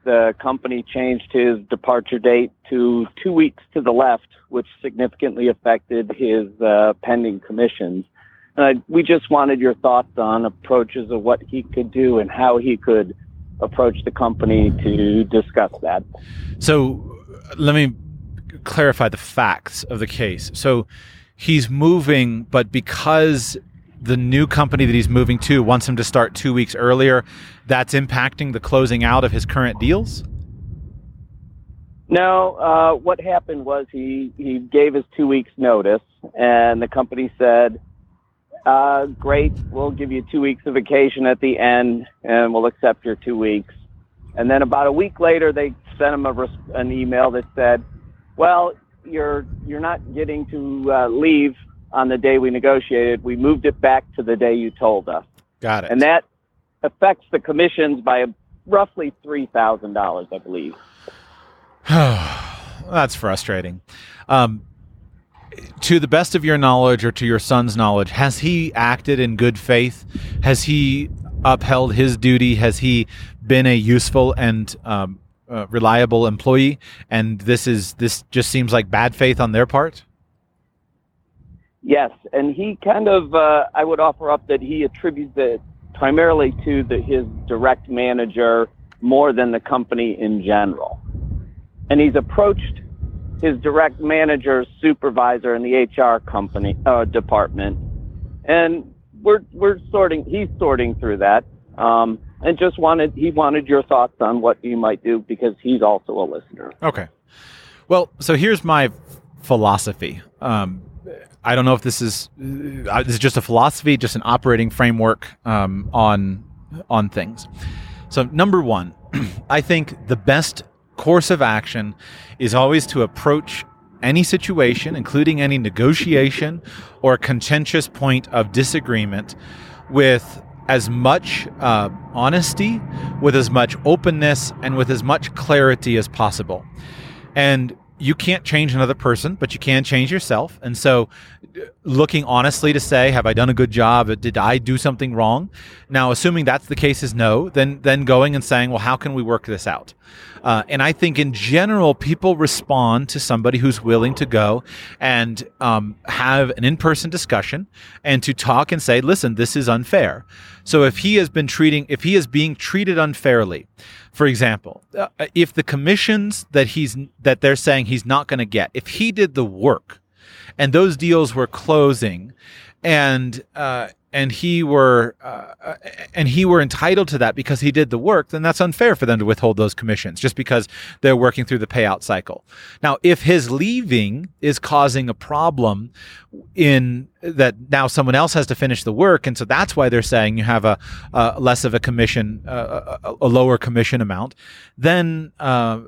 the company changed his departure date to two weeks to the left, which significantly affected his uh, pending commissions. And I, we just wanted your thoughts on approaches of what he could do and how he could approach the company to discuss that. So let me clarify the facts of the case. So he's moving, but because the new company that he's moving to wants him to start two weeks earlier, that's impacting the closing out of his current deals? No, uh, what happened was he, he gave his two weeks notice and the company said, uh, great. We'll give you two weeks of vacation at the end, and we'll accept your two weeks. And then about a week later, they sent him a, an email that said, "Well, you're you're not getting to uh, leave on the day we negotiated. We moved it back to the day you told us." Got it. And that affects the commissions by roughly three thousand dollars, I believe. (sighs) That's frustrating. Um, to the best of your knowledge or to your son's knowledge, has he acted in good faith? Has he upheld his duty? Has he been a useful and um, uh, reliable employee? And this is this just seems like bad faith on their part. Yes, and he kind of uh, I would offer up that he attributes it primarily to the, his direct manager more than the company in general, and he's approached his direct manager, supervisor in the HR company uh, department, and we're we're sorting. He's sorting through that, um, and just wanted he wanted your thoughts on what you might do because he's also a listener. Okay. Well, so here's my philosophy. Um, I don't know if this is uh, this is just a philosophy, just an operating framework um, on on things. So number one, (clears throat) I think the best course of action is always to approach any situation, including any negotiation or contentious point of disagreement, with as much uh, honesty, with as much openness, and with as much clarity as possible. And you can't change another person, but you can change yourself. And so, looking honestly to say, have I done a good job? Did I do something wrong? Now, assuming that's the case is no, then then going and saying, well, how can we work this out? Uh, and I think in general, people respond to somebody who's willing to go and um, have an in-person discussion and to talk and say, listen, this is unfair. So if he has been treating, if he is being treated unfairly, for example, uh, if the commissions that he's that they're saying he's not going to get, if he did the work, and those deals were closing, and uh, and he were uh, uh, and he were entitled to that because he did the work, then that's unfair for them to withhold those commissions just because they're working through the payout cycle. Now, if his leaving is causing a problem in that now someone else has to finish the work, and so that's why they're saying you have a, a less of a commission, uh, a, a, lower commission amount, then uh,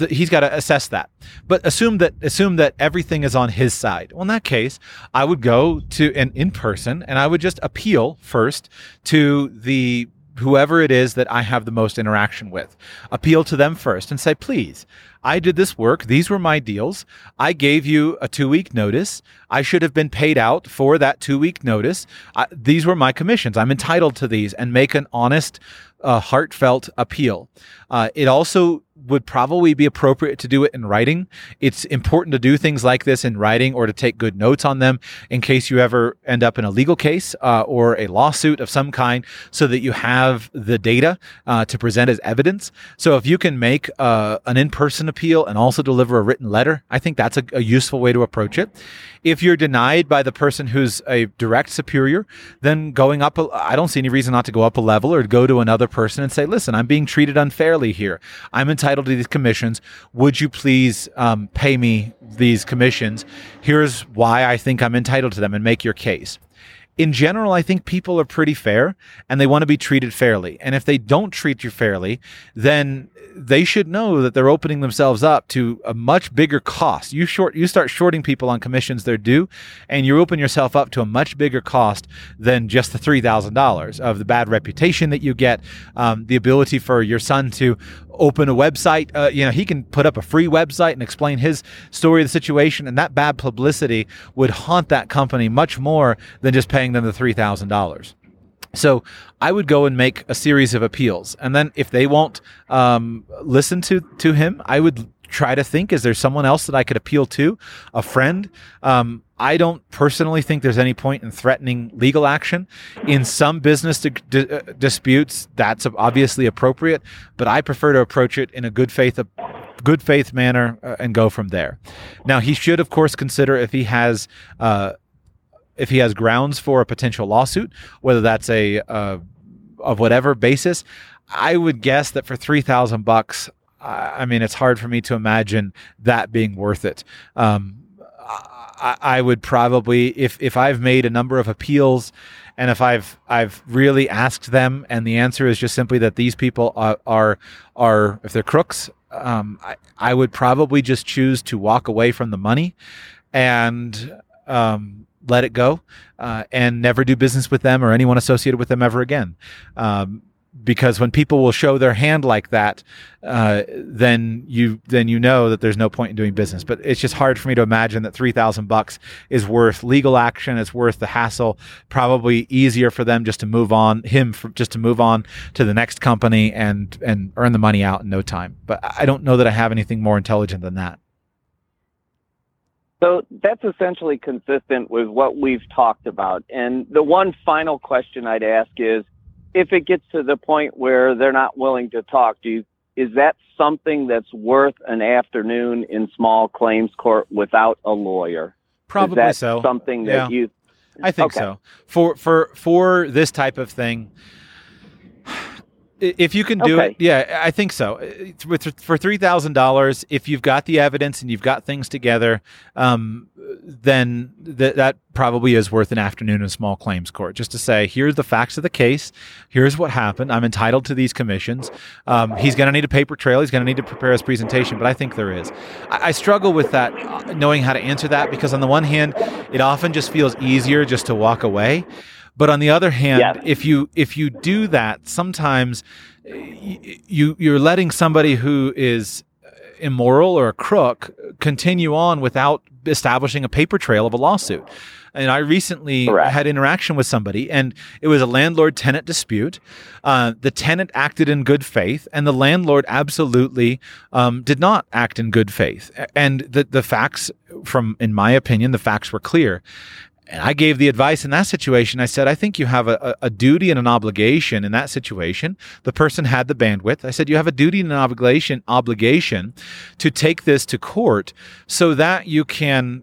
the, he's got to assess that. But assume that assume that everything is on his side. Well, in that case, I would go to an in person and I would just appeal first to the whoever it is that I have the most interaction with. Appeal to them first and say, please, I did this work. These were my deals. I gave you a two week notice. I should have been paid out for that two week notice. I, these were my commissions. I'm entitled to these and make an honest, uh, heartfelt appeal. Uh, it also would probably be appropriate to do it in writing. It's important to do things like this in writing or to take good notes on them in case you ever end up in a legal case uh, or a lawsuit of some kind so that you have the data uh, to present as evidence. So if you can make uh, an in person appeal and also deliver a written letter, I think that's a, a useful way to approach it. If you're denied by the person who's a direct superior, then going up, I don't see any reason not to go up a level or go to another person and say, listen, I'm being treated unfairly here. I'm entitled to these commissions. Would you please um, pay me these commissions? Here's why I think I'm entitled to them and make your case in general, I think people are pretty fair and they want to be treated fairly. And if they don't treat you fairly, then they should know that they're opening themselves up to a much bigger cost. You short, you start shorting people on commissions they're due, and you open yourself up to a much bigger cost than just the three thousand dollars of the bad reputation that you get, um, the ability for your son to open a website. Uh, you know, he can put up a free website and explain his story of the situation, and that bad publicity would haunt that company much more than just paying them the three thousand dollars. So I would go and make a series of appeals, and then if they won't um, listen to to him, I would try to think: is there someone else that I could appeal to, a friend? Um, I don't personally think there's any point in threatening legal action. In some business di- di- uh, disputes, that's obviously appropriate, but I prefer to approach it in a good faith good faith manner uh, and go from there. Now, he should, of course, consider if he has uh, if he has grounds for a potential lawsuit, whether that's a uh, of whatever basis. I would guess that for three thousand bucks, I mean, it's hard for me to imagine that being worth it. Um, I, I would probably, if if I've made a number of appeals, and if I've I've really asked them, and the answer is just simply that these people are are, are if they're crooks, um, I, I would probably just choose to walk away from the money, and um, let it go uh, and never do business with them or anyone associated with them ever again. Um, because when people will show their hand like that, uh, then you then you know that there's no point in doing business. But it's just hard for me to imagine that three thousand bucks is worth legal action. It's worth the hassle. Probably easier for them just to move on him for, just to move on to the next company and and earn the money out in no time. But I don't know that I have anything more intelligent than that. So that's essentially consistent with what we've talked about. And the one final question I'd ask is if it gets to the point where they're not willing to talk, do you, is that something that's worth an afternoon in small claims court without a lawyer? Probably so. Something that yeah. you I think okay. so. For for for this type of thing, if you can do okay. it, yeah, I think so. For three thousand dollars, if you've got the evidence and you've got things together, um, then th- that probably is worth an afternoon in small claims court. Just to say, here's the facts of the case. Here's what happened. I'm entitled to these commissions. Um, he's going to need a paper trail. He's going to need to prepare his presentation. But I think there is. I, I struggle with that, knowing how to answer that, because on the one hand, it often just feels easier just to walk away. But on the other hand, yeah. if you if you do that, sometimes you you're letting somebody who is immoral or a crook continue on without establishing a paper trail of a lawsuit. And I recently Correct. had interaction with somebody, and it was a landlord tenant dispute. Uh, the tenant acted in good faith, and the landlord absolutely um, did not act in good faith. And the the facts, from in my opinion, the facts were clear. And I gave the advice in that situation. I said, I think you have a, a, duty and an obligation in that situation. The person had the bandwidth. I said, you have a duty and an obligation, obligation to take this to court so that you can,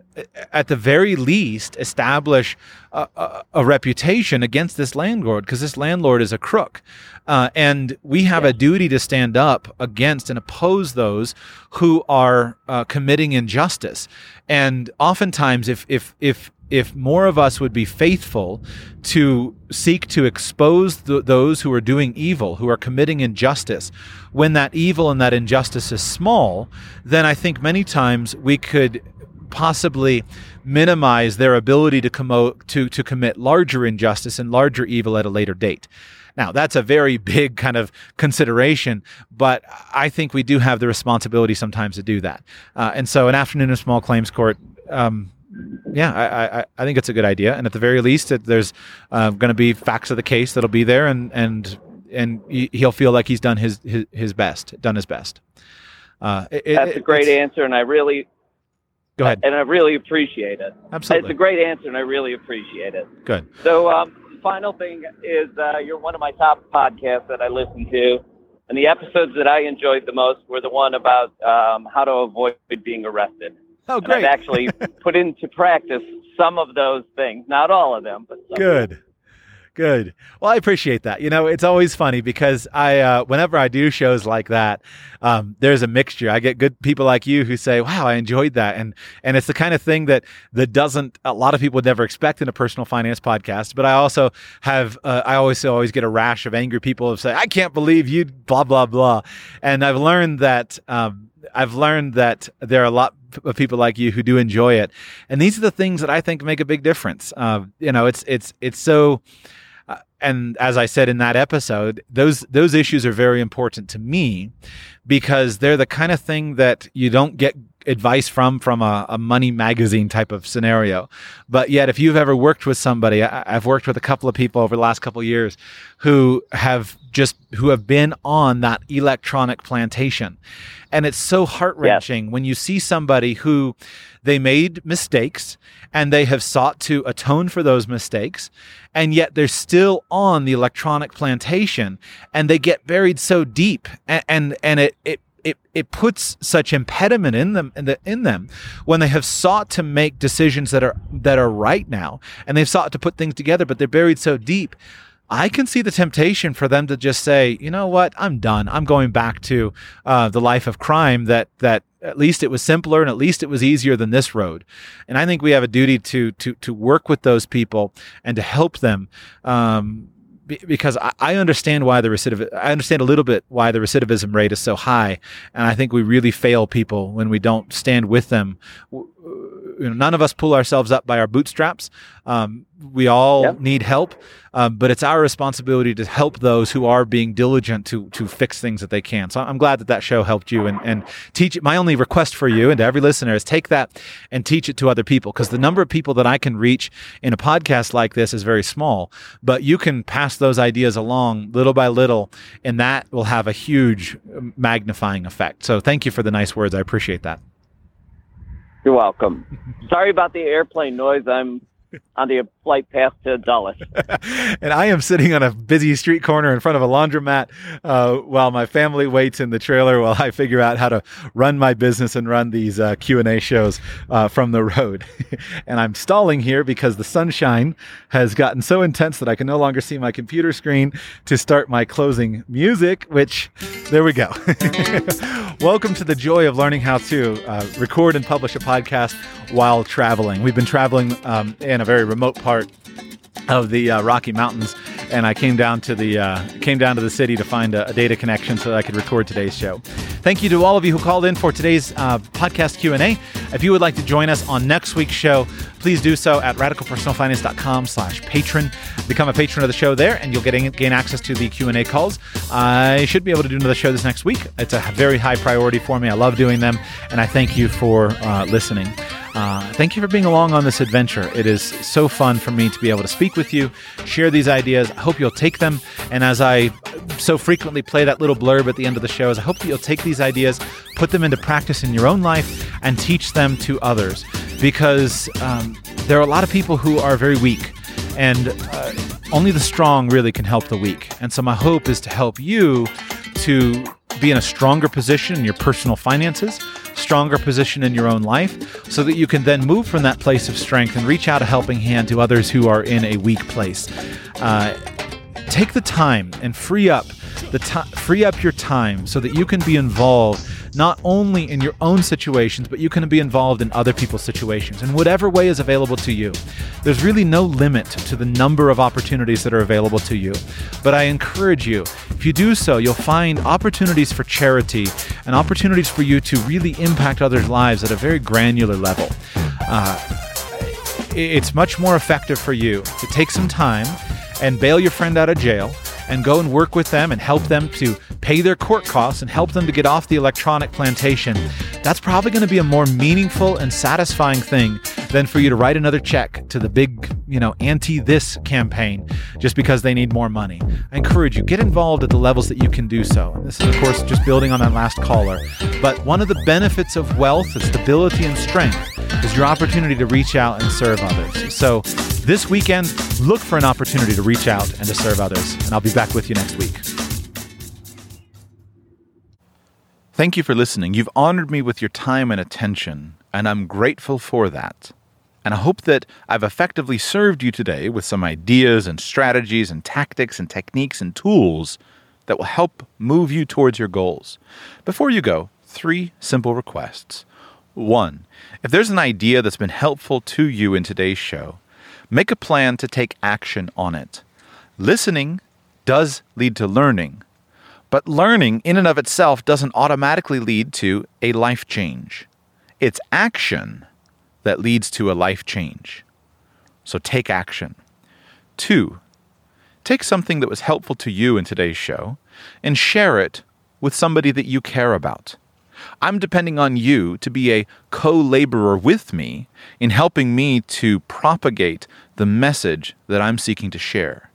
at the very least, establish a, a, a reputation against this landlord because this landlord is a crook. Uh, and we have yeah. a duty to stand up against and oppose those who are uh, committing injustice. And oftentimes, if if if if more of us would be faithful to seek to expose th- those who are doing evil, who are committing injustice, when that evil and that injustice is small, then I think many times we could possibly minimize their ability to, commo- to, to commit larger injustice and larger evil at a later date. Now, that's a very (laughs) big kind of consideration, but I think we do have the responsibility sometimes to do that. Uh, and so, an afternoon in small claims court. Um, yeah, I, I, I think it's a good idea, and at the very least, it, there's uh, going to be facts of the case that'll be there, and and and he'll feel like he's done his his, his best, done his best. Uh, it, That's it, a great answer, and I really go ahead. And I really appreciate it. Absolutely, it's a great answer, and I really appreciate it. Good. So, um, final thing is, uh, you're one of my top podcasts that I listen to, and the episodes that I enjoyed the most were the one about um, how to avoid being arrested. Oh, great! And I've actually (laughs) put into practice some of those things, not all of them, but good. Good. Well, I appreciate that. You know, it's always funny because I, uh, whenever I do shows like that, um, there's a mixture. I get good people like you who say, "Wow, I enjoyed that," and and it's the kind of thing that that doesn't a lot of people would never expect in a personal finance podcast. But I also have, uh, I always always get a rash of angry people who say, "I can't believe you," blah blah blah, and I've learned that. Um, I've learned that there are a lot of people like you who do enjoy it, and these are the things that I think make a big difference. Uh, you know, it's it's it's so and as I said in that episode, those those issues are very important to me because they're the kind of thing that you don't get advice from from a, a, money magazine type of scenario. But yet, if you've ever worked with somebody, I, have worked with a couple of people over the last couple of years who have just who have been on that electronic plantation, and it's so heart wrenching yes. when you see somebody who they made mistakes and they have sought to atone for those mistakes and yet they're still on the electronic plantation and they get buried so deep and and, and it, it it, it puts such impediment in them in, the, in them when they have sought to make decisions that are that are right now and they've sought to put things together but they're buried so deep I can see the temptation for them to just say, you know what, I'm done. I'm going back to uh, the life of crime. That that at least it was simpler and at least it was easier than this road. And I think we have a duty to to to work with those people and to help them. Um, because I understand why the recidiv I understand a little bit why the recidivism rate is so high, and I think we really fail people when we don't stand with them you know, none of us pull ourselves up by our bootstraps. Um, we all yep. need help, um, but it's our responsibility to help those who are being diligent to to fix things that they can. So I'm glad that that show helped you and and teach it. My only request for you and to every listener is take that and teach it to other people because the number of people that I can reach in a podcast like this is very small, but you can pass those ideas along little by little, and that will have a huge magnifying effect. So thank you for the nice words. I appreciate that. You're welcome. Sorry about the airplane noise. I'm (laughs) on the flight path to Dulles. (laughs) and I am sitting on a busy street corner in front of a laundromat uh, while my family waits in the trailer while I figure out how to run my business and run these uh, Q&A shows uh, from the road. (laughs) and I'm stalling here because the sunshine has gotten so intense that I can no longer see my computer screen to start my closing music, which there we go. Welcome to the joy of learning how to uh, record and publish a podcast while traveling. We've been traveling um, a very remote part of the uh, Rocky Mountains, and I came down to the uh, came down to the city to find a, a, data connection so that I could record today's show. Thank you to all of you who called in for today's uh, podcast Q and A. If you would like to join us on next week's show, please do so at radicalpersonalfinance.com slash patron. Become a patron of the show there, and you'll get gain access to the Q and A calls. I should be able to do another show this next week. It's a very high priority for me. I love doing them, and I thank you for uh, listening. Uh, thank you for being along on this adventure. It is so fun for me to be able to speak with you, share these ideas. I hope you'll take them. And as I so frequently play that little blurb at the end of the shows, I hope that you'll take these ideas, put them into practice in your own life, and teach them to others. Because um, there are a lot of people who are very weak. And uh, only the strong really can help the weak. And so, my hope is to help you to be in a stronger position in your personal finances, stronger position in your own life, so that you can then move from that place of strength and reach out a helping hand to others who are in a weak place. Uh, take the time and free up the time, free up your time so that you can be involved not only in your own situations, but you can be involved in other people's situations in whatever way is available to you. There's really no limit to the number of opportunities that are available to you. But I encourage you, if you do so, you'll find opportunities for charity and opportunities for you to really impact others' lives at a very granular level. Uh, it's much more effective for you to take some time and bail your friend out of jail and go and work with them and help them to pay their court costs and help them to get off the electronic plantation, that's probably going to be a more meaningful and satisfying thing than for you to write another check to the big, you know, anti this campaign just because they need more money. I encourage you, get involved at the levels that you can do so. And this is, of course, just building on that last caller. But one of the benefits of wealth, of stability, and strength is your opportunity to reach out and serve others. So this weekend, look for an opportunity to reach out and to serve others. And I'll be back with you next week. Thank you for listening. You've honored me with your time and attention, and I'm grateful for that. And I hope that I've effectively served you today with some ideas and strategies and tactics and techniques and tools that will help move you towards your goals. Before you go, three simple requests. One, if there's an idea that's been helpful to you in today's show, make a plan to take action on it. Listening does lead to learning, but learning in and of itself doesn't automatically lead to a life change. It's action that leads to a life change. So take action. Two, take something that was helpful to you in today's show and share it with somebody that you care about. I'm depending on you to be a co laborer with me in helping me to propagate the message that I'm seeking to share.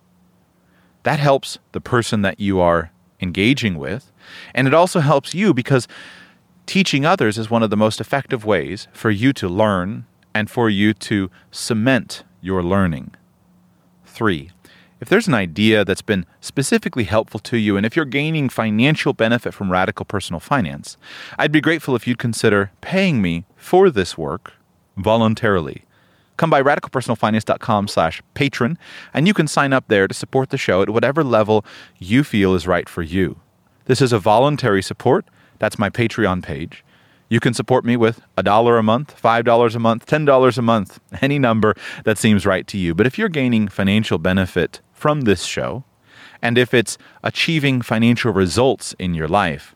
That helps the person that you are engaging with, and it also helps you because teaching others is one of the most effective ways for you to learn and for you to cement your learning. Three, if there's an idea that's been specifically helpful to you, and if you're gaining financial benefit from radical personal finance, I'd be grateful if you'd consider paying me for this work voluntarily. Come by radicalpersonalfinance.com slash patron, and you can sign up there to support the show at whatever level you feel is right for you. This is a voluntary support. That's my Patreon page. You can support me with a dollar a month, $5 a month, $10 a month, any number that seems right to you. But if you're gaining financial benefit from this show, and if it's achieving financial results in your life,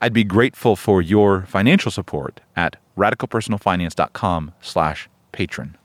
I'd be grateful for your financial support at radicalpersonalfinance.com slash patron.